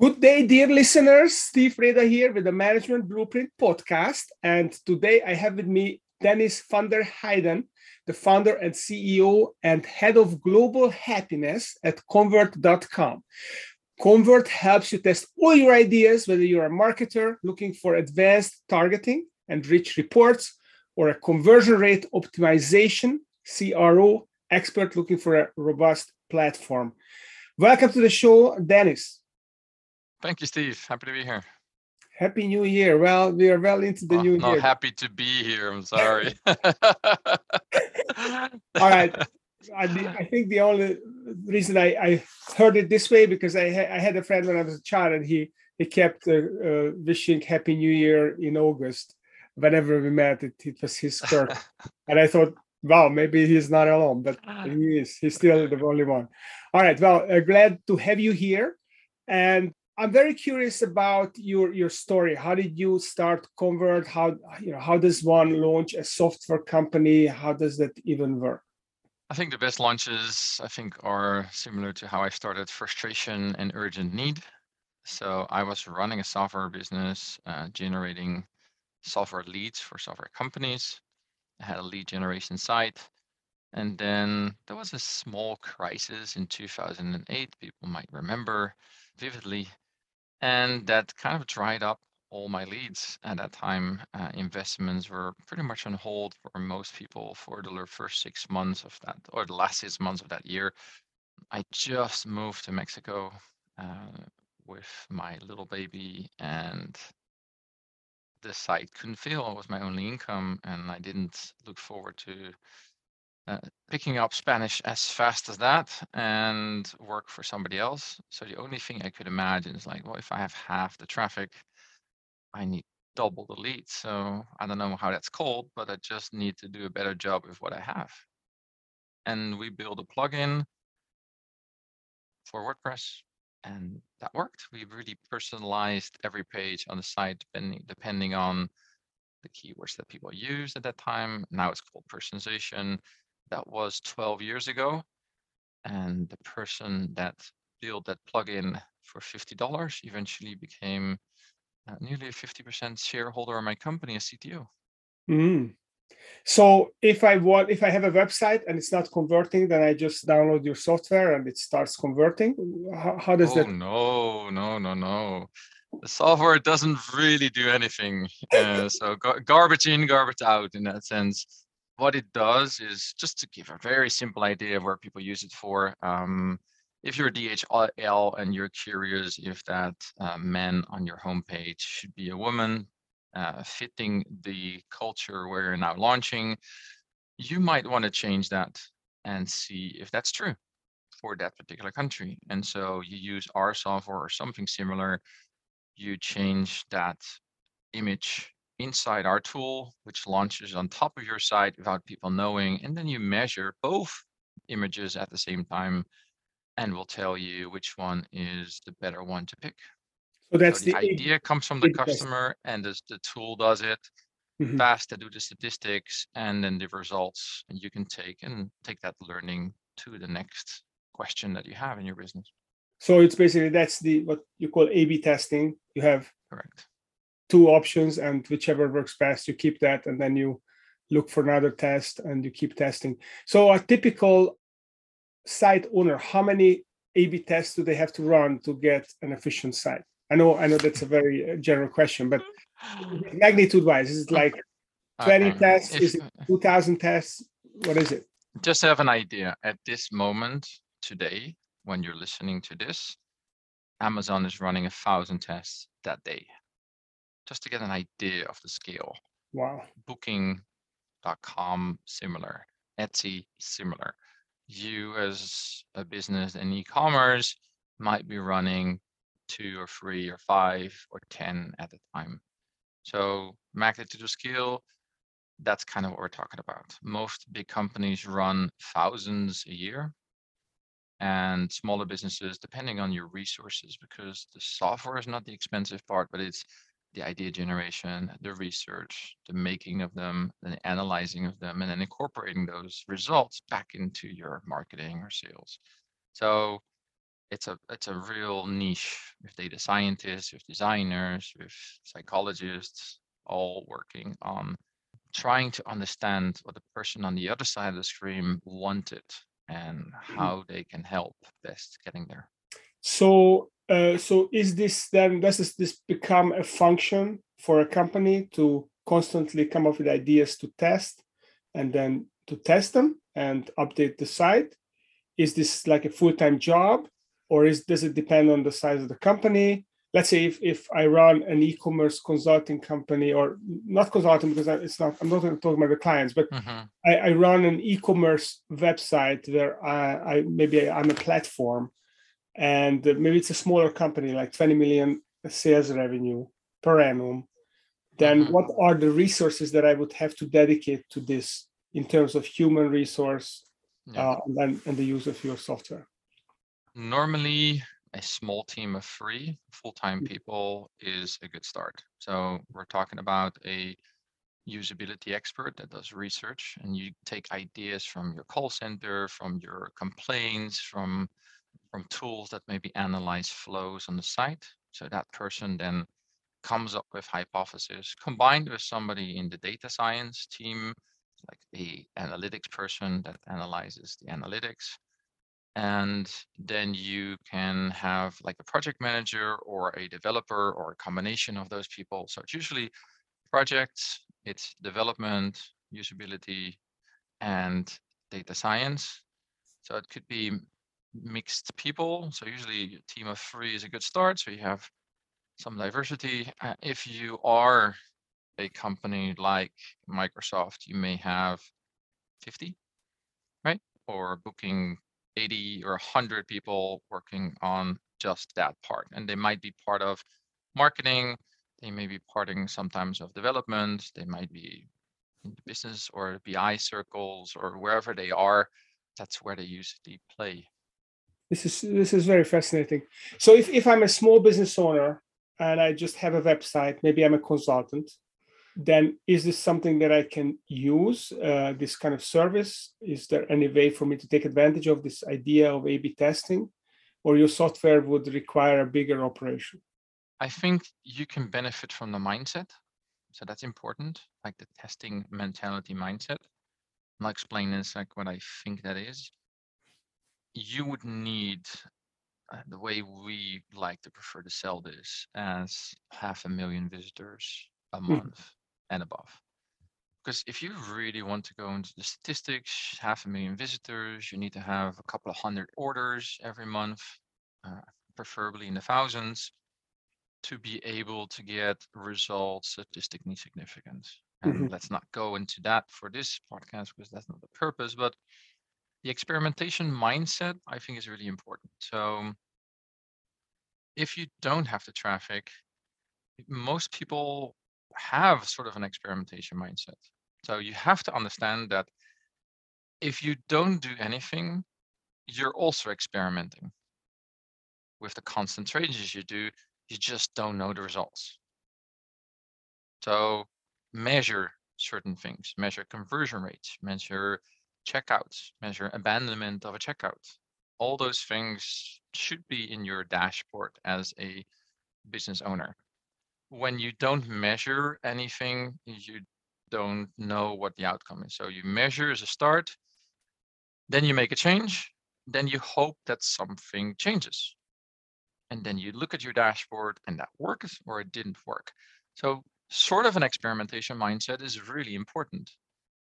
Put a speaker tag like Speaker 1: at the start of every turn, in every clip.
Speaker 1: Good day, dear listeners. Steve Preda here with the Management Blueprint podcast. And today I have with me Dennis van der Heijden, the founder and CEO and head of global happiness at convert.com. Convert helps you test all your ideas, whether you're a marketer looking for advanced targeting and rich reports, or a conversion rate optimization, CRO expert looking for a robust platform. Welcome to the show, Dennis.
Speaker 2: Thank you, Steve. Happy to be here.
Speaker 1: Happy New Year. Well, we are well into the
Speaker 2: oh,
Speaker 1: new
Speaker 2: not
Speaker 1: year.
Speaker 2: happy to be here. I'm sorry.
Speaker 1: All right. I, I, think the only reason I, I, heard it this way because I, ha- I had a friend when I was a child and he he kept uh, uh, wishing Happy New Year in August whenever we met. It, it was his quirk, and I thought, wow, maybe he's not alone, but he is. He's still the only one. All right. Well, uh, glad to have you here, and I'm very curious about your your story. How did you start Convert? How you know how does one launch a software company? How does that even work?
Speaker 2: I think the best launches I think are similar to how I started frustration and urgent need. So I was running a software business, uh, generating software leads for software companies. I had a lead generation site. And then there was a small crisis in 2008, people might remember vividly and that kind of dried up all my leads at that time. Uh, investments were pretty much on hold for most people for the first six months of that, or the last six months of that year. I just moved to Mexico uh, with my little baby, and the site couldn't fail. It was my only income, and I didn't look forward to uh, picking up Spanish as fast as that and work for somebody else. So the only thing I could imagine is like, well, if I have half the traffic, I need double the leads. So I don't know how that's called, but I just need to do a better job with what I have. And we build a plugin for WordPress and that worked. We really personalized every page on the site depending depending on the keywords that people used at that time. Now it's called personalization that was 12 years ago. And the person that built that plugin for $50 eventually became uh, nearly a 50% shareholder of my company as CTO.
Speaker 1: Mm. So if I want, if I have a website and it's not converting, then I just download your software and it starts converting. How, how does
Speaker 2: oh,
Speaker 1: that?
Speaker 2: No, no, no, no. The software doesn't really do anything. Uh, so gar- garbage in, garbage out in that sense what it does is just to give a very simple idea of where people use it for. Um, if you're a DHL and you're curious if that uh, man on your homepage should be a woman, uh, fitting the culture where you're now launching, you might want to change that and see if that's true for that particular country. And so you use our software or something similar, you change that image inside our tool, which launches on top of your site without people knowing. And then you measure both images at the same time and will tell you which one is the better one to pick.
Speaker 1: So that's
Speaker 2: so the,
Speaker 1: the
Speaker 2: idea comes from the customer and the, the tool does it mm-hmm. fast to do the statistics and then the results and you can take and take that learning to the next question that you have in your business.
Speaker 1: So it's basically that's the what you call A/B testing. You have
Speaker 2: correct
Speaker 1: two options and whichever works best you keep that and then you look for another test and you keep testing. So a typical site owner how many a-b tests do they have to run to get an efficient site? I know i know that's a very uh, general question but magnitude wise is it like 20 okay. tests? If, is it 2000 tests? What is it?
Speaker 2: Just have an idea at this moment today when you're listening to this amazon is running a thousand tests that day just to get an idea of the scale.
Speaker 1: Wow.
Speaker 2: Booking.com, similar. Etsy, similar. You, as a business in e commerce, might be running two or three or five or 10 at a time. So, magnitude of scale, that's kind of what we're talking about. Most big companies run thousands a year, and smaller businesses, depending on your resources, because the software is not the expensive part, but it's the idea generation, the research, the making of them, the analyzing of them, and then incorporating those results back into your marketing or sales. So it's a it's a real niche with data scientists, with designers, with psychologists, all working on trying to understand what the person on the other side of the screen wanted and mm-hmm. how they can help best getting there.
Speaker 1: So, uh, so is this then does this, this become a function for a company to constantly come up with ideas to test and then to test them and update the site? Is this like a full-time job or is does it depend on the size of the company? let's say if, if I run an e-commerce consulting company or not consulting because it's not I'm not talking about the clients, but mm-hmm. I, I, run an e-commerce website where I, I maybe I'm a platform and maybe it's a smaller company like 20 million sales revenue per annum. Then mm-hmm. what are the resources that I would have to dedicate to this in terms of human resource yeah. uh, and, and the use of your software?
Speaker 2: Normally a small team of three full-time mm. people is a good start. So we're talking about a usability expert that does research and you take ideas from your call center, from your complaints, from from tools that maybe analyze flows on the site. So that person then comes up with hypotheses combined with somebody in the data science team, like a analytics person that analyzes the analytics and then you can have like a project manager or a developer or a combination of those people. So it's usually projects, it's development, usability, and data science. So it could be mixed people. So usually a team of three is a good start. So you have some diversity. Uh, if you are a company like Microsoft, you may have 50, right? Or booking 80 or 100 people working on just that part. And they might be part of marketing, they may be parting sometimes of development, they might be in the business or BI circles or wherever they are. That's where they usually play.
Speaker 1: This is this is very fascinating. So if, if I'm a small business owner and I just have a website, maybe I'm a consultant, then is this something that I can use, uh, this kind of service? Is there any way for me to take advantage of this idea of A B testing? Or your software would require a bigger operation?
Speaker 2: I think you can benefit from the mindset. So that's important, like the testing mentality mindset. I'll explain in a sec what I think that is. You would need uh, the way we like to prefer to sell this as half a million visitors a hmm. month. Mm and above. Because if you really want to go into the statistics, half a million visitors, you need to have a couple of hundred orders every month, uh, preferably in the thousands, to be able to get results statistically significant. And mm-hmm. let's not go into that for this podcast because that's not the purpose. But the experimentation mindset, I think, is really important. So if you don't have the traffic, most people have sort of an experimentation mindset. So you have to understand that if you don't do anything, you're also experimenting. With the constant changes you do, you just don't know the results. So measure certain things, measure conversion rates, measure checkouts, measure abandonment of a checkout. All those things should be in your dashboard as a business owner when you don't measure anything, you don't know what the outcome is. So you measure as a start, then you make a change, then you hope that something changes. And then you look at your dashboard and that works or it didn't work. So sort of an experimentation mindset is really important.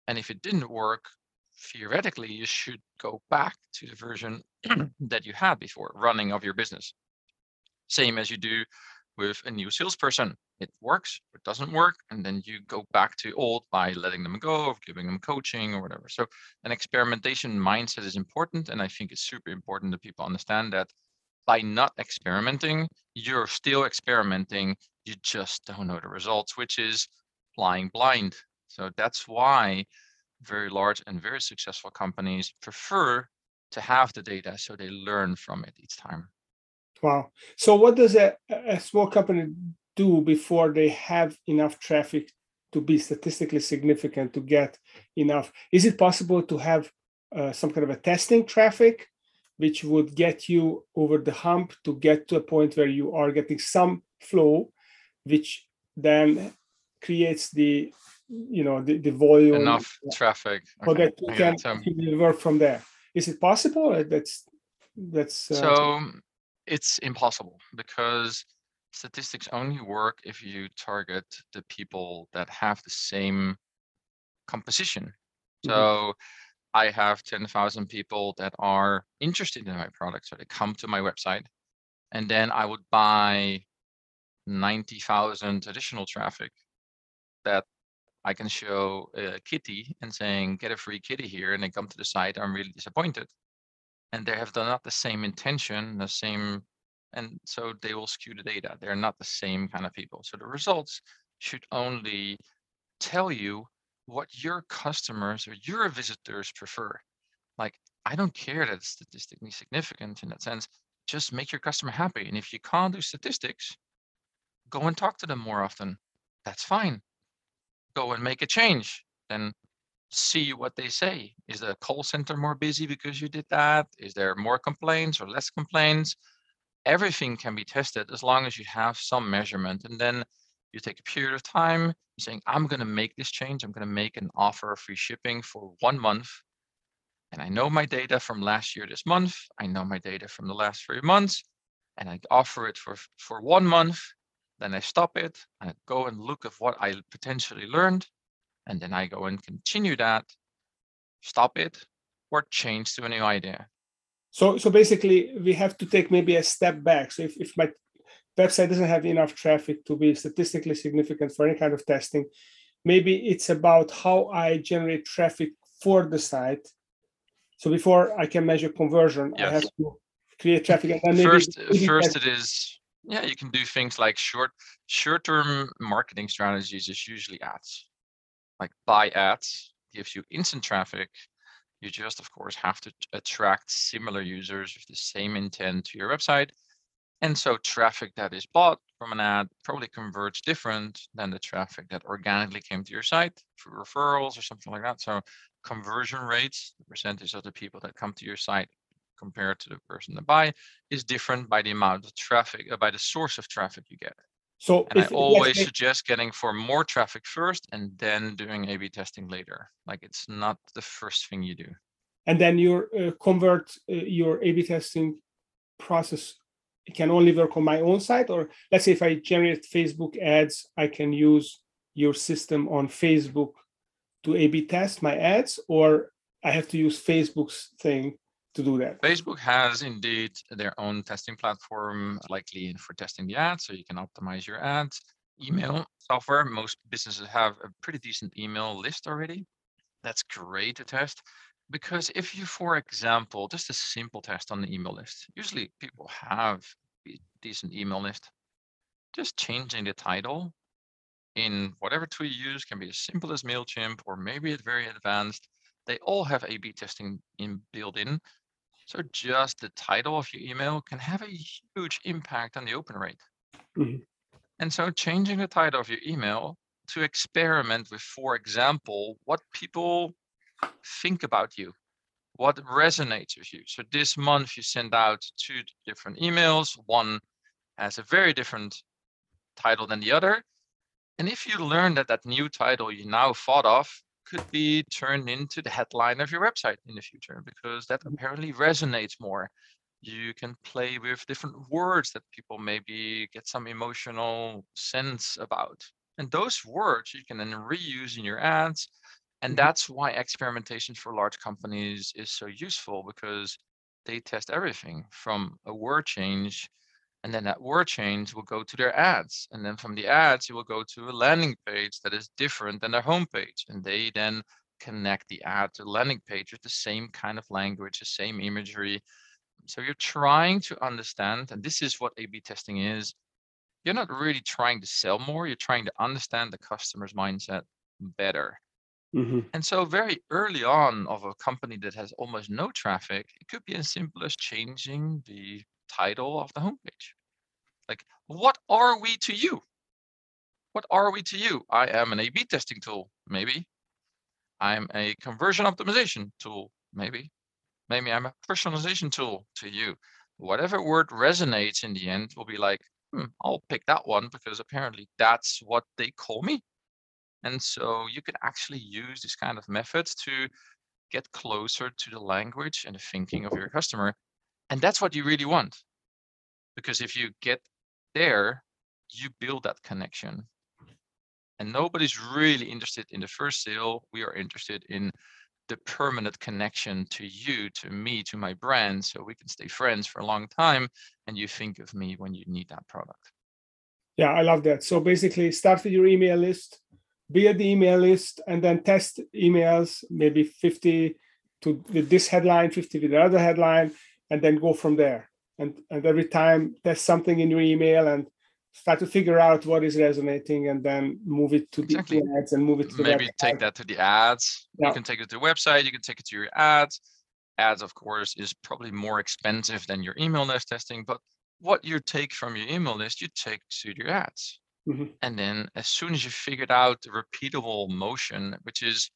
Speaker 2: And if it didn't work, theoretically, you should go back to the version that you had before running of your business. Same as you do with a new salesperson. It works, it doesn't work, and then you go back to old by letting them go, or giving them coaching or whatever. So an experimentation mindset is important, and I think it's super important that people understand that by not experimenting, you're still experimenting. You just don't know the results, which is flying blind. So that's why very large and very successful companies prefer to have the data so they learn from it each time.
Speaker 1: Wow. So what does a, a small company do before they have enough traffic to be statistically significant to get enough? Is it possible to have uh, some kind of a testing traffic which would get you over the hump to get to a point where you are getting some flow, which then creates the you know the, the volume
Speaker 2: enough traffic
Speaker 1: so
Speaker 2: okay.
Speaker 1: that you can
Speaker 2: get. Um,
Speaker 1: continue to work from there. Is it possible? Uh, That's that's uh,
Speaker 2: So it's impossible because statistics only work if you target the people that have the same composition.
Speaker 1: Mhm.
Speaker 2: So I have 10,000 people that are interested in my product. So they come to my website and then I would buy 90,000 additional traffic that I can show a kitty and saying, get a free kitty here. And they come to the site. I'm really disappointed. And they have not the same intention, the same, and so they will skew the data. They're not the same kind of people. So the results should only tell you what your customers or your visitors prefer. Like, I don't care that it's statistically significant in that sense. Just make your customer happy. And if you can't do statistics, go and talk to them more often. That's fine. Go and make a change. and see what they say. Is the call center more busy because you did that? Is there more complaints or less complaints? Everything can be tested as long as you have some measurement. And then you take a period of time saying, I'm going to make this change. I'm going to make an offer of free shipping for one month. And I know my data from last year, this month. I know my data from the last three months. And I offer it for, for one month. Then I stop it. I go and look at what I potentially learned. And then I go and continue that, stop it, or change to a new idea.
Speaker 1: So, so basically, we have to take maybe a step back. So, if, if my website doesn't have enough traffic to be statistically significant for any kind of testing, maybe it's about how I generate traffic for the site. So, before I can measure conversion, I have to create traffic. And maybe,
Speaker 2: first
Speaker 1: maybe
Speaker 2: first it is yeah you can do things like short short term marketing strategies is usually ads. Like buy ads gives you instant traffic. You just of course have to attract similar users with the same intent to your website. And so traffic that is bought from an ad probably converts different than the traffic that organically came to your site through referrals or something like that. So conversion rates the percentage of the people that come to your site compared to the person that buy is different by the amount of traffic, uh, by the source of traffic you get.
Speaker 1: so
Speaker 2: And I always suggest getting for more traffic first and then doing A/B testing later. Like it's not the first thing you do.
Speaker 1: and then you uh, convert uh, your A/B testing process it can only work on my own site, or let's say if I generate Facebook ads, I can use your system on Facebook to A/B test my ads, or I have to use Facebook's thing to do that.
Speaker 2: Facebook has indeed their own testing platform, likely for testing the ads, so you can optimize your ads. Email software, most businesses have a pretty decent email list already. That's great to test because if you, for example, just a simple test on the email list, usually people have a decent email list. Just changing the title in whatever tool you use can be as simple as MailChimp or maybe it's very advanced. They all have A/B testing in built in. So just the title of your email can have a huge impact on the open rate.
Speaker 1: Mhm.
Speaker 2: And so changing the title of your email to experiment with, for example, what people think about you, what resonates with you. So this month you send out two different emails. One has a very different title than the other. And if you learn that that new title you now thought of could be turned into the headline of your website in the future, because that apparently resonates more. You can play with different words that people maybe get some emotional sense about. And those words you can then reuse in your ads. And
Speaker 1: Mhm.
Speaker 2: that's why experimentation for large companies is so useful because they test everything from a word change and then that word change will go to their ads. And then from the ads, it will go to a landing page that is different than their homepage. And they then connect the ad to the landing page with the same kind of language, the same imagery. So you're trying to understand, and this is what A B testing is. You're not really trying to sell more, you're trying to understand the customer's mindset better.
Speaker 1: Mhm.
Speaker 2: And so very early on of a company that has almost no traffic, it could be as simple as changing the title of the homepage. Like, what are we to you? What are we to you? I am an A/B testing tool, maybe. I'm a conversion optimization tool, maybe. Maybe I'm a personalization tool to you. Whatever word resonates in the end will be like, hmm, I'll pick that one because apparently that's what they call me. And so you can actually use this kind of methods to get closer to the language and the thinking of your customer. And that's what you really want. Because if you get there, you build that connection. And nobody's really interested in the first sale. We are interested in the permanent connection to you, to me, to my brand, so we can stay friends for a long time. And you think of me when you need that product.
Speaker 1: Yeah, I love that. So basically, start with your email list, build the email list, and then test emails, maybe 50 to with this headline, 50 with the other headline, and then go from there. And, and every time test something in your email and start to figure out what is resonating and then move it to exactly. the ads and move it to
Speaker 2: maybe take that to the ads yeah. you can take it to the website you can take it to your ads ads of course is probably more expensive than your email list testing but what you take from your email list you take to your ads mm-hmm. and then as soon as you figured out the repeatable motion which is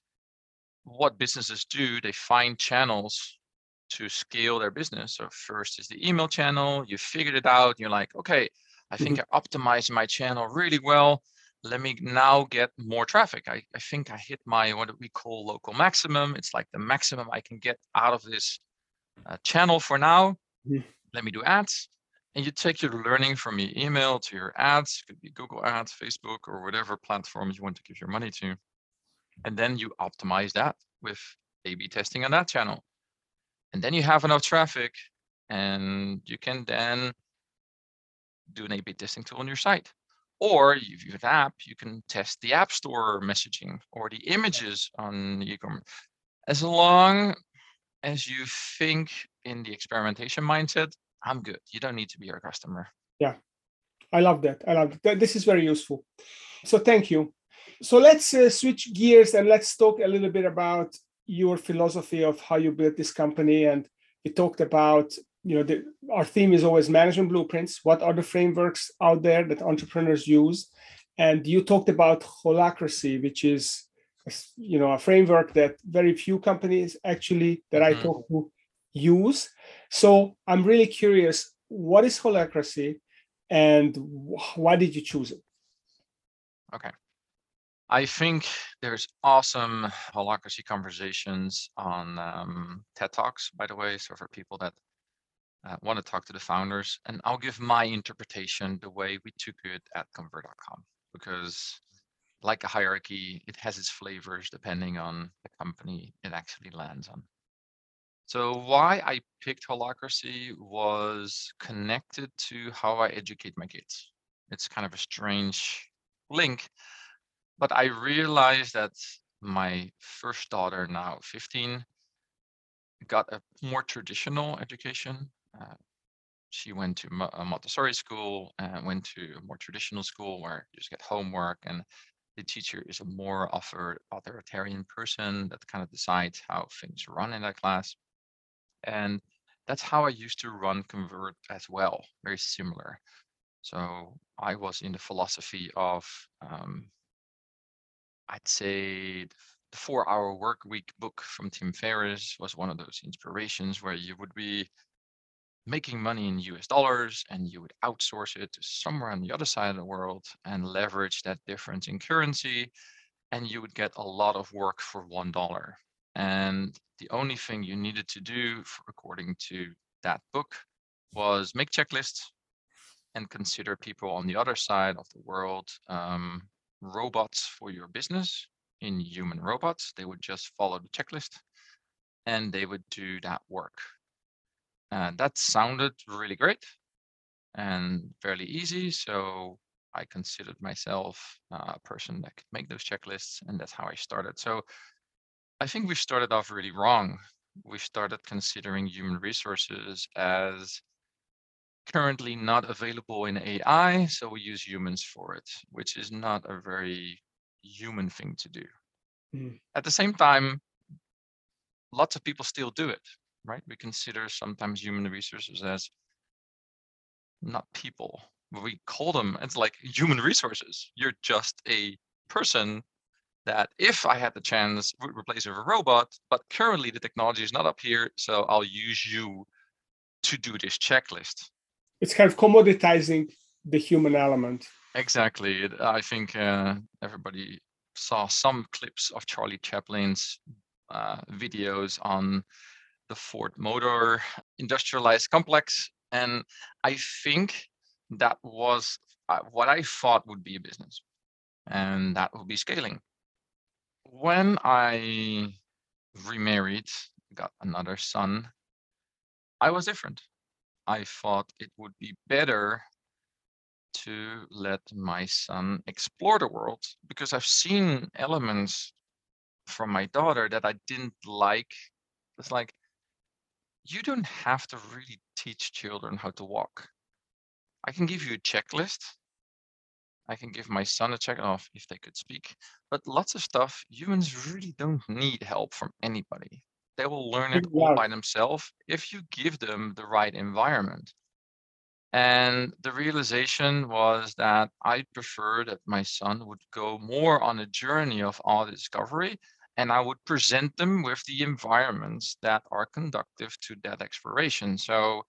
Speaker 2: what businesses do they find channels to scale their business so first is the email channel you figured it out you're like okay I think mm-hmm. I optimized my channel really well. Let me now get more traffic. I, I think I hit my what we call local maximum. It's like the maximum I can get out of this uh, channel for now. Mm-hmm. Let me do ads. And you take your learning from your email to your ads, could be Google Ads, Facebook, or whatever platform you want to give your money to. And then you optimize that with A B testing on that channel. And then you have enough traffic and you can then do an A/B testing tool on your site. Or if you have an app, you can test the App Store messaging or the images on e-commerce. As long as you think in the experimentation mindset, I'm good. You don't need to be our customer.
Speaker 1: Yeah, I love that. I love that. This is very useful. So thank you. So let's uh, switch gears and let's talk a little bit about your philosophy of how you built this company. And we talked about you know the, our theme is always management blueprints what are the frameworks out there that entrepreneurs use and you talked about holacracy which is you know a framework that very few companies actually that mm-hmm. i talk to use so i'm really curious what is holacracy and why did you choose it
Speaker 2: okay I think there's awesome holacracy conversations on um, TED Talks, by the way. So for people that uh, want to talk to the founders, and I'll give my interpretation the way we took it at Convert.com because, like a hierarchy, it has its flavors depending on the company it actually lands on. So why I picked Holacracy was connected to how I educate my kids. It's kind of a strange link, but I realized that my first daughter, now 15, got a more traditional education uh, she went to a Montessori school and went to a more traditional school where you just get homework and the teacher is a more authoritarian person that kind of decides how things run in that class. And that's how I used to run Convert as well, very similar. So I was in the philosophy of, um, I'd say, the four hour work week book from Tim Ferriss was one of those inspirations where you would be making money in US dollars and you would outsource it to somewhere on the other side of the world and leverage that difference in currency and you would get a lot of work for one dollar. And the only thing you needed to do, according to that book, was make checklists and consider people on the other side of the world um, robots for your business in human robots. They would just follow the checklist and they would do that work and that sounded really great and fairly easy. So I considered myself uh, a person that could make those checklists, and that's how I started. So I think we started off really wrong. We started considering human resources as currently not available in AI, so we use humans for it, which is not a very human thing to do. Mm. At the same time, lots of people still do it right? We consider sometimes human resources as not people. We call them, it's like human resources. You're just a person that if I had the chance would replace with a robot, but currently the technology is not up here, so I'll use you to do this checklist.
Speaker 1: It's kind of commoditizing the human element.
Speaker 2: Exactly. I think uh, everybody saw some clips of Charlie Chaplin's uh, videos on the Ford Motor industrialized complex. And I think that was uh, what I thought would be a business, and that would be scaling. When I remarried, got another son, I was different. I thought it would be better to let my son explore the world because I've seen elements from my daughter that I didn't like. It's like, you don't have to really teach children how to walk. I can give you a checklist. I can give my son a check off if they could speak, but lots of stuff humans really don't need help from anybody. They will learn it all by themselves if you give them the right environment. And the realization was that I prefer that my son would go more on a journey of all discovery and I would present them with the environments that are conductive to that exploration. So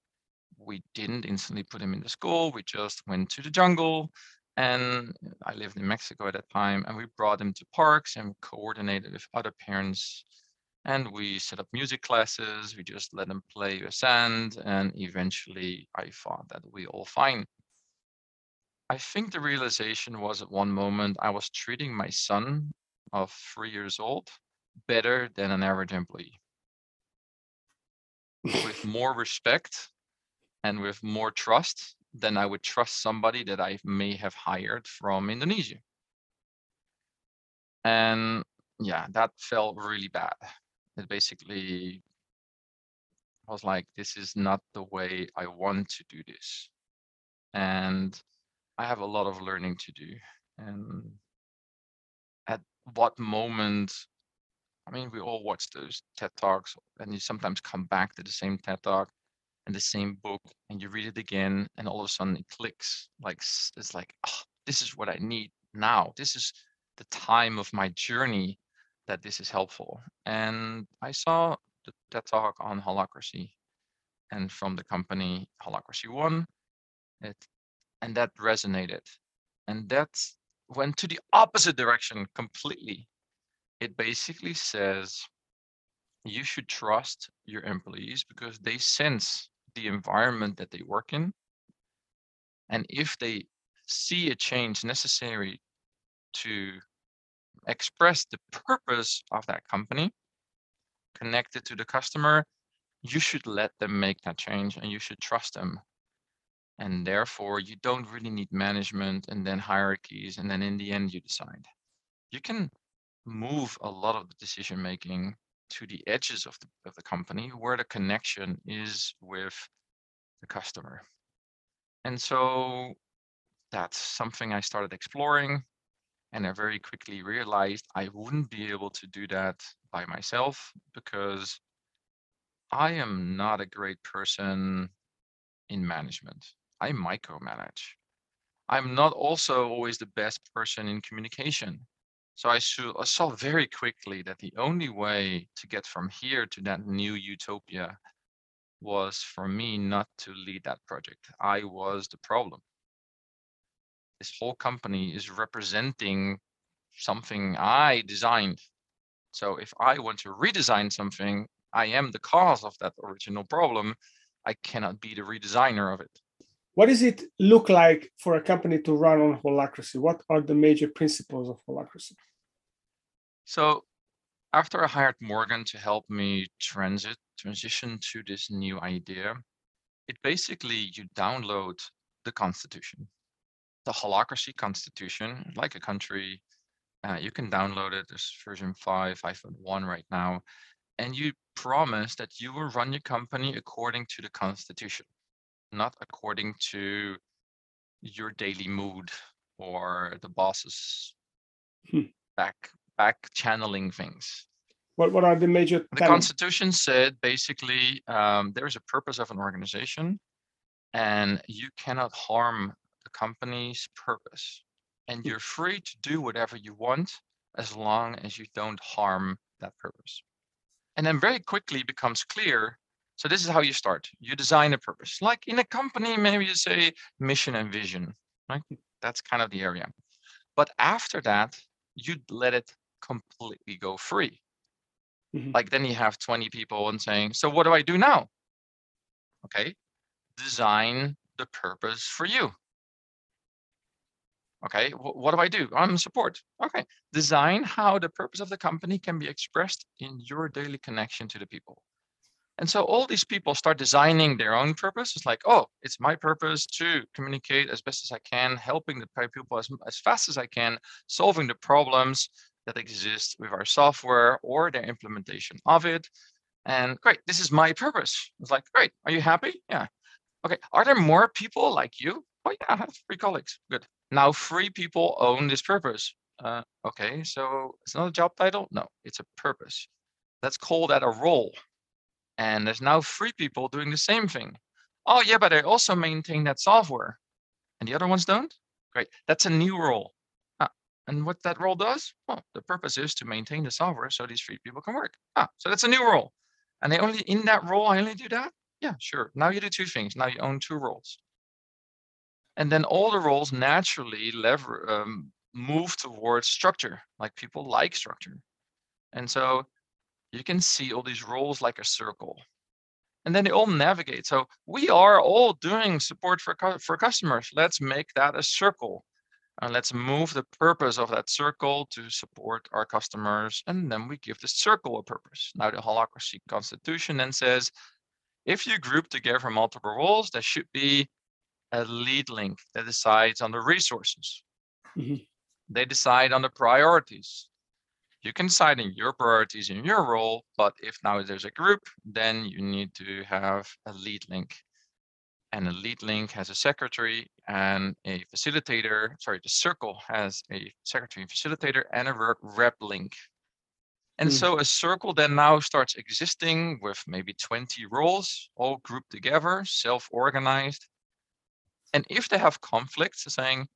Speaker 2: we didn't instantly put him in the school. We just went to the jungle. And I lived in Mexico at that time. And we brought him to parks and coordinated with other parents and we set up music classes. We just let them play with sand. And eventually I thought that we all fine. I think the realization was at one moment I was treating my son of three years old better than an average employee with more respect and with more trust than I would trust somebody that I may have hired from Indonesia. And yeah, that felt really bad it basically was like, this is not the way I want to do this. And I have a lot of learning to do. And at what moment, I mean, we all watch those TED Talks and you sometimes come back to the same TED Talk and the same book and you read it again and all of a sudden it clicks. Like, it's like, oh, this is what I need now. This is the time of my journey that this is helpful. And I saw the TED talk on holacracy and from the company Holacracy One, it and that resonated. And that went to the opposite direction completely. It basically says you should trust your employees because they sense the environment that they work in. And if they see a change necessary to express the purpose of that company connected to the customer, you should let them make that change and you should trust them. And therefore, you don't really need management and then hierarchies. And then in the end, you decide. You can move a lot of the decision making to the edges of the, of the company where the connection is with the customer. And so that's something I started exploring. And I very quickly realized I wouldn't be able to do that by myself because I am not a great person in management. I micromanage. I'm not also always the best person in communication. So I, saw very quickly that the only way to get from here to that new utopia was for me not to lead that project. I was the problem this whole company is representing something I designed. So if I want to redesign something, I am the cause of that original problem. I cannot be the redesigner of it.
Speaker 1: What does it look like for a company to run on holacracy? What are the major principles of holacracy?
Speaker 2: So after I hired Morgan to help me transit transition to this new idea, it basically you download the constitution the holacracy constitution, like a country. Uh, you can download it. There's version 5, 5.1 right now. And you promise that you will run your company according to the constitution, not according to your daily mood or the boss's hmm. back back channeling things.
Speaker 1: What what are the major?
Speaker 2: The Constitution said basically um, there is a purpose of an organization, and you cannot harm the company's purpose. And you're free to do whatever you want as long as you don't harm that purpose. And then very quickly becomes clear. So this is how you start. You design a purpose. Like in a company, maybe you say mission and vision, right? That's kind of the area. But after that, you let it completely go free.
Speaker 1: Mhm.
Speaker 2: Like then you have 20 people and saying, so what do I do now? Okay, design the purpose for you. Okay, wh- what do I do? I'm support. Okay, design how the purpose of the company can be expressed in your daily connection to the people. And so all these people start designing their own purpose. It's like, oh, it's my purpose to communicate as best as I can, helping the people as, as fast as I can, solving the problems that exist with our software or their implementation of it. And great, this is my purpose. It's like, great, are you happy? Yeah. Okay, are there more people like you? Oh yeah, I have three colleagues. Good. Now three people own this purpose. Uh, okay, so it's not a job title? No, it's a purpose. Let's call that a role. And there's now three people doing the same thing. Oh yeah, but I also maintain that software. And the other ones don't? Great, that's a new role. Ah, and what that role does? Well, the purpose is to maintain the software so these three people can work. Ah, so that's a new role. And they only in that role, I only do that? Yeah, sure. Now you do two things. Now you own two roles. And then all the roles naturally lever um, move towards structure, like people like structure. And so you can see all these roles like a circle. And then they all navigate. So we are all doing support for, for customers. Let's make that a circle. And let's move the purpose of that circle to support our customers. And then we give the circle a purpose. Now the holacracy constitution then says, if you group together multiple roles, there should be a lead link that decides on the resources.
Speaker 1: Mhm.
Speaker 2: They decide on the priorities. You can decide on your priorities in your role, but if now there's a group, then you need to have a lead link. And a lead link has a secretary and a facilitator. Sorry, the circle has a secretary and facilitator and a rep- link. And
Speaker 1: Hmm.
Speaker 2: so a circle then now starts existing with maybe 20 roles, all grouped together, self-organized. And if they have conflicts, saying,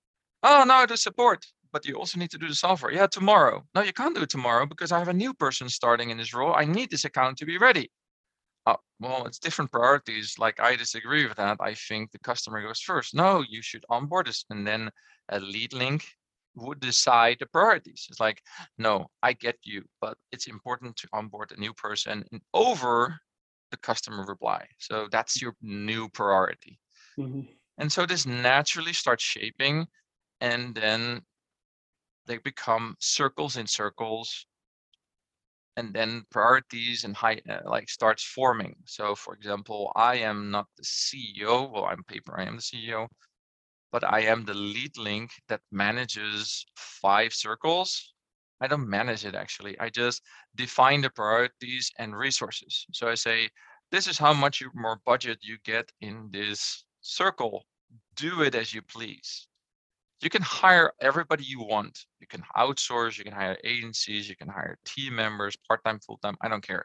Speaker 2: oh, no, the support, but you also need to do the software. Yeah, tomorrow. No, you can't do it tomorrow because I have a new person starting in this role. I need this account to be ready. Oh, well, it's different priorities. Like I disagree with that. I think the customer goes first. No, you should onboard this. And then a lead link would decide the priorities. It's like, no, I get you, but it's important to onboard a new person over the customer reply. So that's your new priority.
Speaker 1: Mhm.
Speaker 2: And so this naturally starts shaping and then they become circles in circles and then priorities and high uh, like starts forming. So for example, I am not the CEO, well I'm paper I am the CEO, but I am the lead link that manages five circles. I don't manage it actually. I just define the priorities and resources. So I say, this is how much more budget you get in this circle. Do it as you please. You can hire everybody you want. You can outsource, you can hire agencies, you can hire team members, part-time, full-time, I don't care.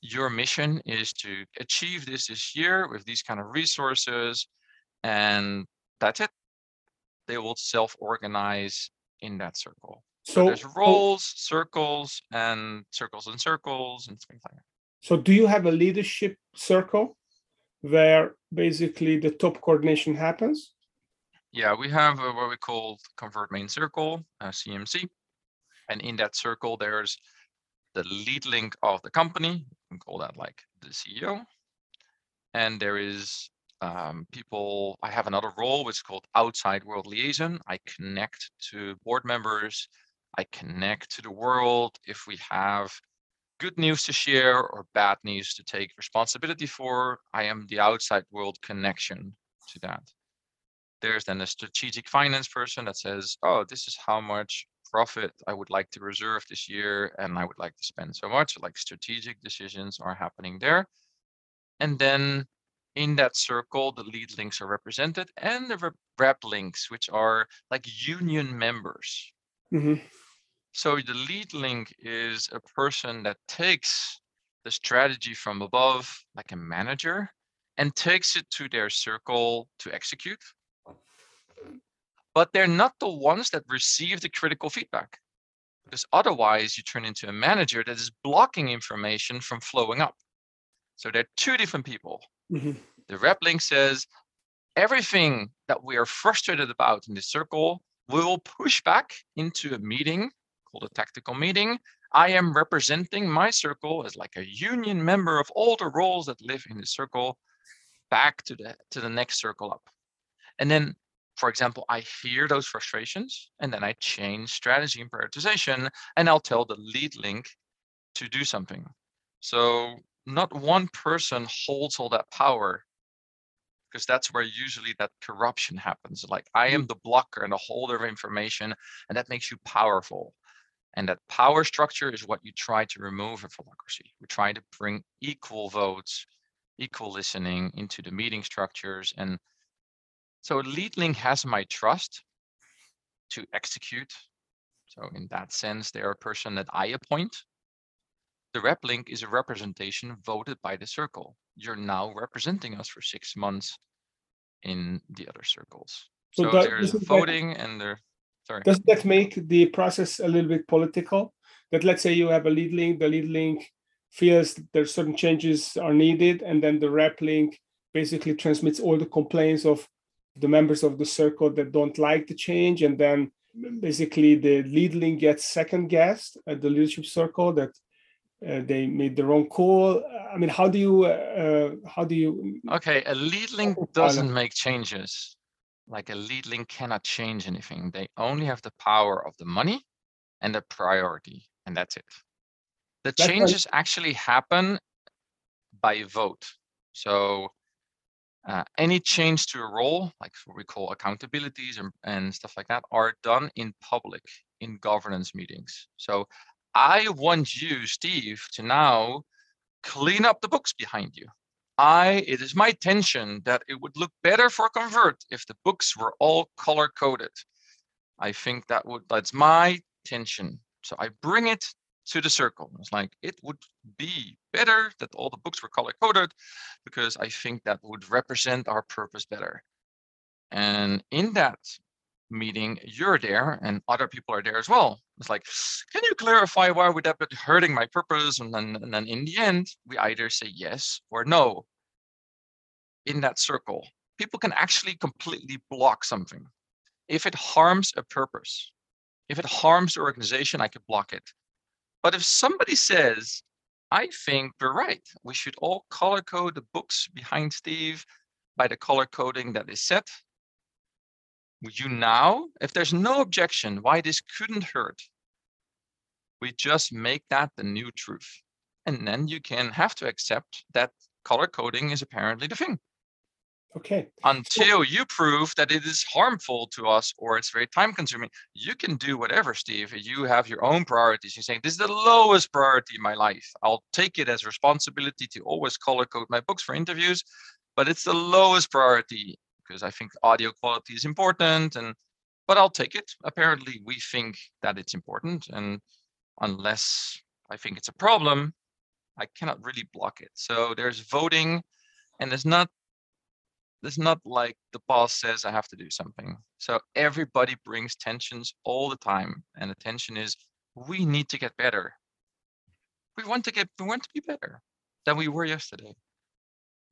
Speaker 2: Your mission is to achieve this this year with these kind of resources and that's it. They will self-organize in that circle. So
Speaker 1: So,
Speaker 2: there's
Speaker 1: so,
Speaker 2: roles, circles, and circles and circles and things like that.
Speaker 1: so do you have a leadership circle where basically the top coordination happens?
Speaker 2: Yeah, we have uh, what we call convert main circle, uh, CMC. And in that circle, there's the lead link of the company. We call that like the CEO. And there is um, people, I have another role which is called outside world liaison. I connect to board members. I connect to the world if we have good news to share or bad news to take responsibility for. I am the outside world connection to that. There's then a strategic finance person that says, oh, this is how much profit I would like to reserve this year and I would like to spend so much. Like strategic decisions are happening there. And then in that circle, the lead links are represented and the rep- links, which are like union members.
Speaker 1: Mhm.
Speaker 2: So the lead link is a person that takes the strategy from above, like a manager, and takes it to their circle to execute. But they're not the ones that receive the critical feedback. because otherwise you turn into a manager that is blocking information from flowing up. So they're two different people.
Speaker 1: Mhm.
Speaker 2: The rep link says everything that we are frustrated about in this circle, we will push back into a meeting called a tactical meeting. I am representing my circle as like a union member of all the roles that live in the circle back to the to the next circle up. And then, for example, I hear those frustrations and then I change strategy and prioritization and I'll tell the lead link to do something. So not one person holds all that power because that's where usually that corruption happens. Like I am mm. the blocker and the holder of information, and that makes you powerful. And that power structure is what you try to remove in holacracy. We try to bring equal votes, equal listening into the meeting structures. And so lead link has my trust to execute. So in that sense, they're a person that I appoint. The rep link is a representation voted by the circle. You're now representing us for six months in the other circles.
Speaker 1: So
Speaker 2: So there's
Speaker 1: doesn't that-
Speaker 2: voting and there, sorry.
Speaker 1: Does that make the process a little bit political? That let's say you have a lead link, the lead link feels there's certain changes are needed, and then the rep link basically transmits all the complaints of the members of the circle that don't like the change, and then basically the lead link gets second guessed at the leadership circle that uh, they made the wrong call. I mean, how do you uh, how do you
Speaker 2: Okay, a lead link doesn't make changes. Like a lead link cannot change anything. They only have the power of the money and the priority, and that's it. The
Speaker 1: That's
Speaker 2: changes actually happen by vote. So uh, any change to a role, like what we call accountabilities and, and stuff like that, are done in public in governance meetings. So I want you, Steve, to now clean up the books behind you. I, it is my tension that it would look better for Convert if the books were all color coded. I think that would, that's my tension. So I bring it to the circle. It's like, it would be better that all the books were color coded because I think that would represent our purpose better. And in that meeting, you're there and other people are there as well. It's like, can you clarify why would that be hurting my purpose? And then, and then in the end, we either say yes or no. In that circle, people can actually completely block something. If it harms a purpose, if it harms the organization, I could block it. But if somebody says, I think we're right, we should all color code the books behind Steve by the color coding that is set, you now, if there's no objection why this couldn't hurt, we just make that the new truth. And then you can have to accept that color coding is apparently the thing
Speaker 1: okay?
Speaker 2: until you prove that it is harmful to us or it's very time consuming. You can do whatever, Steve. You have your own priorities. You're saying this is the lowest priority in my life. I'll take it as responsibility to always color code my books for interviews, but it's the lowest priority because I think audio quality is important and but I'll take it. Apparently we think that it's important and unless I think it's a problem, I cannot really block it. So there's voting and there's not there's not like the boss says I have to do something. So everybody brings tensions all the time. And the tension is we need to get better. We want to get we want to be better than we were yesterday.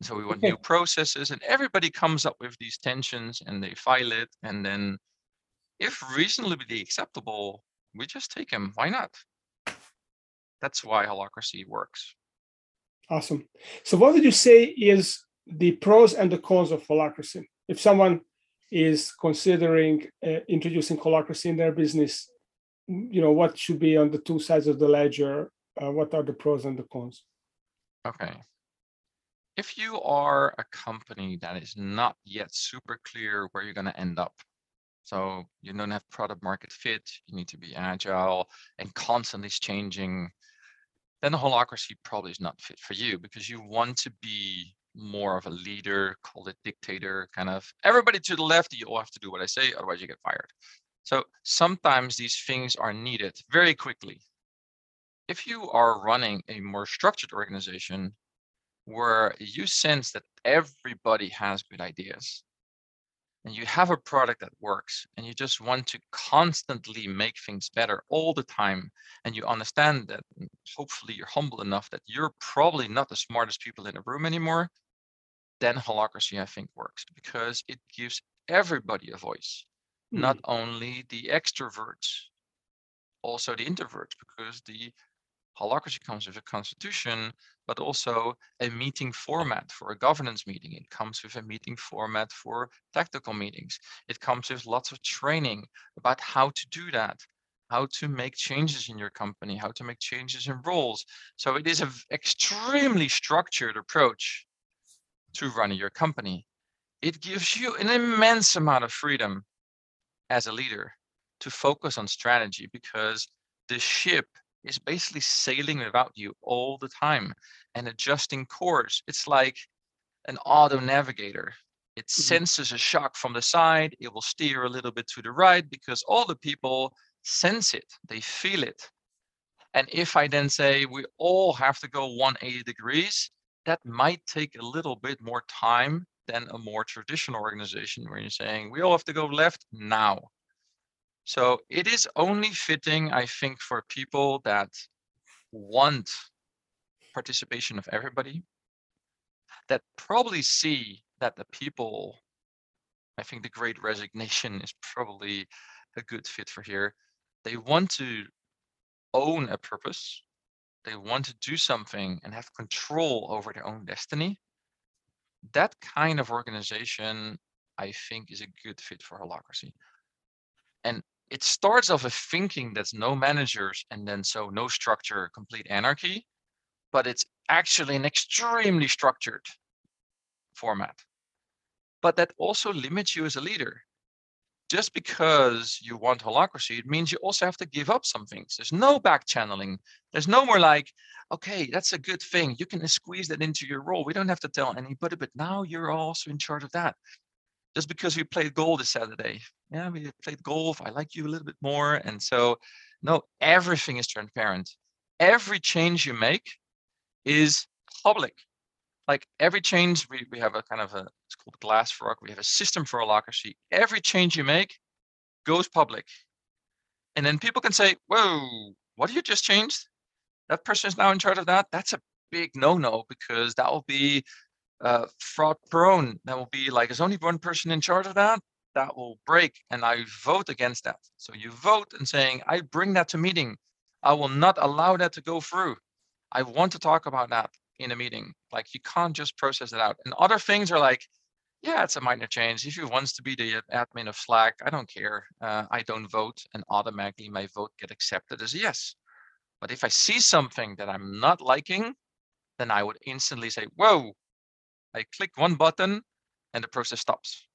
Speaker 2: So we want
Speaker 1: Okay.
Speaker 2: new processes and everybody comes up with these tensions and they file it. And then if reasonably acceptable, we just take them. Why not? That's why holacracy works.
Speaker 1: Awesome. So, what would you say is the pros and the cons of holacracy? If someone is considering uh, introducing holacracy in their business, you know, what should be on the two sides of the ledger? Uh, what are the pros and the cons?
Speaker 2: Okay. If you are a company that is not yet super clear where you're going to end up, so you don't have product market fit, you need to be agile and constantly changing, then the holacracy probably is not fit for you because you want to be more of a leader, call it dictator, kind of everybody to the left, you all have to do what I say, otherwise you get fired. So sometimes these things are needed very quickly. If you are running a more structured organization where you sense that everybody has good ideas, and you have a product that works and you just want to constantly make things better all the time and you understand that hopefully you're humble enough that you're probably not the smartest people in the room anymore then holacracy i think works because it gives everybody a voice mm. not only the extroverts also the introverts because the holacracy comes with a constitution, but also a meeting format for a governance meeting. It comes with a meeting format for tactical meetings. It comes with lots of training about how to do that, how to make changes in your company, how to make changes in roles. So it is an extremely structured approach to running your company. It gives you an immense amount of freedom as a leader to focus on strategy because the ship is basically sailing without you all the time and adjusting course. It's like an auto navigator. It mm-hmm. senses a shock from the side. It will steer a little bit to the right because all the people sense it, they feel it. And if I then say we all have to go 180 degrees, that might take a little bit more time than a more traditional organization where you're saying we all have to go left now. So it is only fitting, I think, for people that want participation of everybody, that probably see that the people, I think the great resignation is probably a good fit for here. They want to own a purpose. They want to do something and have control over their own destiny. That kind of organization, I think, is a good fit for holacracy. And it starts off a thinking that's no managers and then so no structure, complete anarchy, but it's actually an extremely structured format. But that also limits you as a leader. Just because you want holacracy, it means you also have to give up some things. There's no back channeling. There's no more like, okay, that's a good thing. You can squeeze that into your role. We don't have to tell anybody, but now you're also in charge of that just because we played golf this Saturday. Yeah, we played golf. I like you a little bit more. And so, no, everything is transparent. Every change you make is public. Like every change, we, we have a kind of a, it's called Glassfrog. We have a system for holacracy. Every change you make goes public. And then people can say, whoa, what you just changed? That person is now in charge of that. That's a big no-no because that will be uh, fraud prone. That will be like, there's only one person in charge of that. That will break, and I vote against that. So you vote and saying, I bring that to meeting. I will not allow that to go through. I want to talk about that in a meeting. Like you can't just process it out. And other things are like, yeah, it's a minor change. If he wants to be the admin of Slack, I don't care. Uh, I don't vote, and automatically my vote get accepted as a yes. But if I see something that I'm not liking, then I would instantly say, whoa, I click one button and the process stops.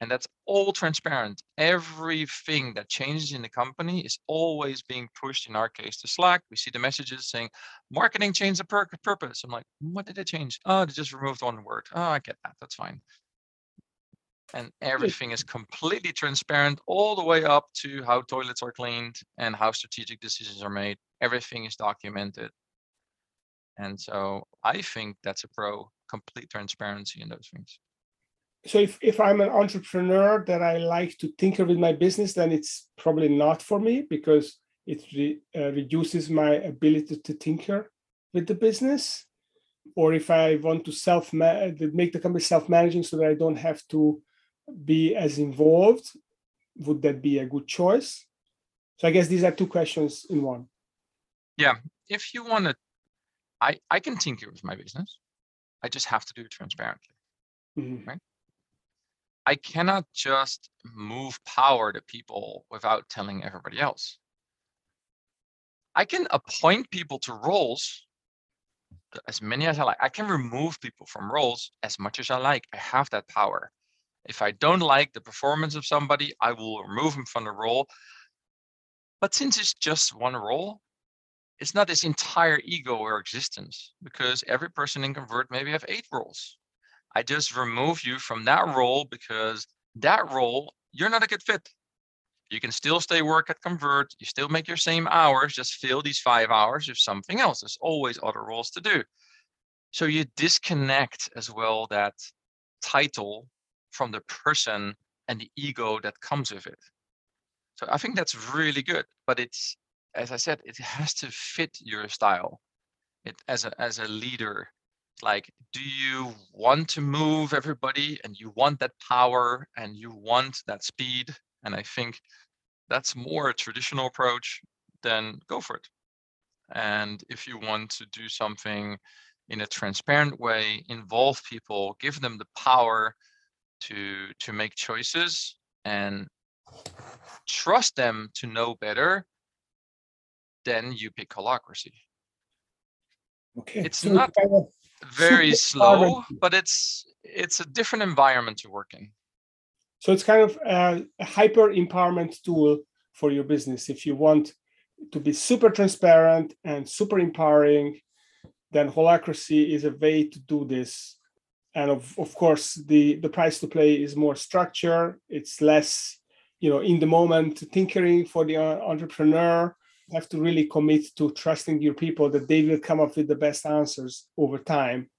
Speaker 2: And that's all transparent. Everything that changes in the company is always being pushed, in our case, to Slack. We see the messages saying, marketing changed the per- purpose. I'm like, what did it change? Oh, they just removed one word. Oh, I get that. That's fine. And everything is completely transparent all the way up to how toilets are cleaned and how strategic decisions are made. Everything is documented. And so I think that's a pro complete transparency in those things.
Speaker 1: So if, if I'm an entrepreneur that I like to tinker with my business, then it's probably not for me because it re, uh, reduces my ability to tinker with the business. Or if I want to self make the company self managing so that I don't have to be as involved, would that be a good choice? So I guess these are two questions in one.
Speaker 2: Yeah, if you want to, I I can tinker with my business. I just have to do it transparently, mm-hmm. right? I cannot just move power to people without telling everybody else. I can appoint people to roles as many as I like. I can remove people from roles as much as I like. I have that power. If I don't like the performance of somebody, I will remove them from the role. But since it's just one role, it's not this entire ego or existence because every person in convert maybe have eight roles. I just remove you from that role because that role you're not a good fit. You can still stay work at convert you still make your same hours just fill these five hours with something else. There's always other roles to do. So you disconnect as well that title from the person and the ego that comes with it. So I think that's really good, but it's as I said, it has to fit your style. It as a as a leader, like do you want to move everybody and you want that power and you want that speed? And I think that's more a traditional approach, then go for it. And if you want to do something in a transparent way, involve people, give them the power to to make choices and trust them to know better, then you pick holacracy.
Speaker 1: Okay.
Speaker 2: It's so not kind of very slow, but it's it's a different environment to work in.
Speaker 1: So it's kind of a, a hyper empowerment tool for your business. If you want to be super transparent and super empowering, then holacracy is a way to do this. And of, of course, the, the price to play is more structure. It's less, you know, in the moment tinkering for the uh, entrepreneur. Have to really commit to trusting your people that they will come up with the best answers over time,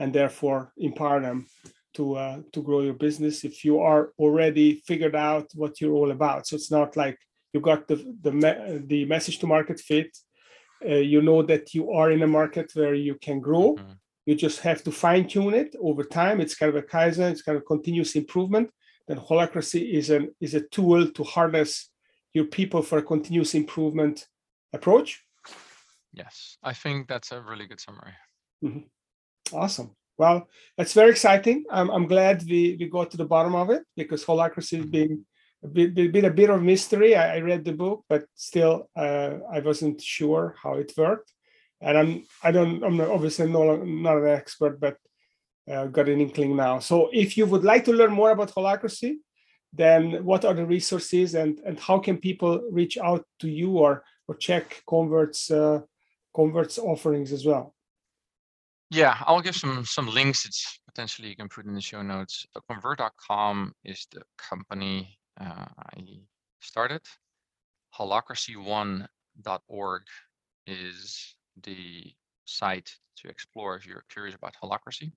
Speaker 1: and therefore empower them to uh, to grow your business. If you are already figured out what you're all about, so it's not like you got the the me- the message to market fit. Uh, you know that you are in a market where you can grow. Mm-hmm. You just have to fine tune it over time. It's kind of a kaizen. It's kind of continuous improvement. Then holacracy is an is a tool to harness your people for a continuous improvement approach.
Speaker 2: Yes, I think that's a really good summary.
Speaker 1: Mm-hmm. Awesome. Well, that's very exciting. I'm, I'm glad we, we got to the bottom of it because holacracy has mm-hmm. been a bit, bit, a bit of mystery. I, I read the book, but still, uh, I wasn't sure how it worked. And I'm, I don't, I'm not, obviously no, not an expert, but uh, got an inkling now. So, if you would like to learn more about holacracy, then what are the resources and and how can people reach out to you or or check Convert's uh, Convert's offerings as well?
Speaker 2: Yeah, I'll give some some links. It's potentially you can put in the show notes. Convert.com is the company uh, I started. Holacracy1.org is the site to explore if you're curious about holacracy.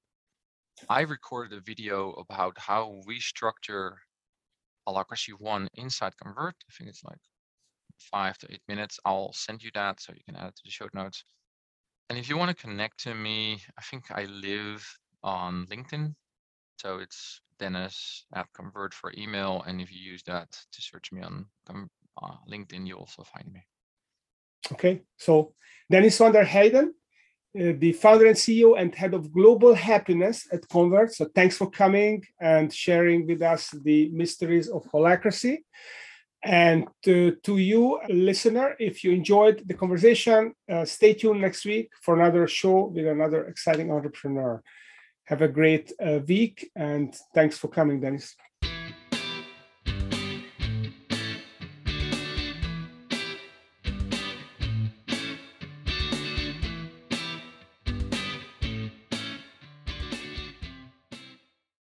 Speaker 2: I recorded a video about how we structure Holacracy One inside Convert. I think it's like five to eight minutes. I'll send you that so you can add it to the show notes. And if you want to connect to me, I think I live on LinkedIn. So it's Dennis at Convert for email. And if you use that to search me on uh, LinkedIn, you also find me.
Speaker 1: Okay. So Dennis van der uh, the founder and CEO and head of global happiness at Convert. So thanks for coming and sharing with us the mysteries of holacracy. And to, to you, listener, if you enjoyed the conversation, uh, stay tuned next week for another show with another exciting entrepreneur. Have a great uh, week and thanks for coming, Dennis.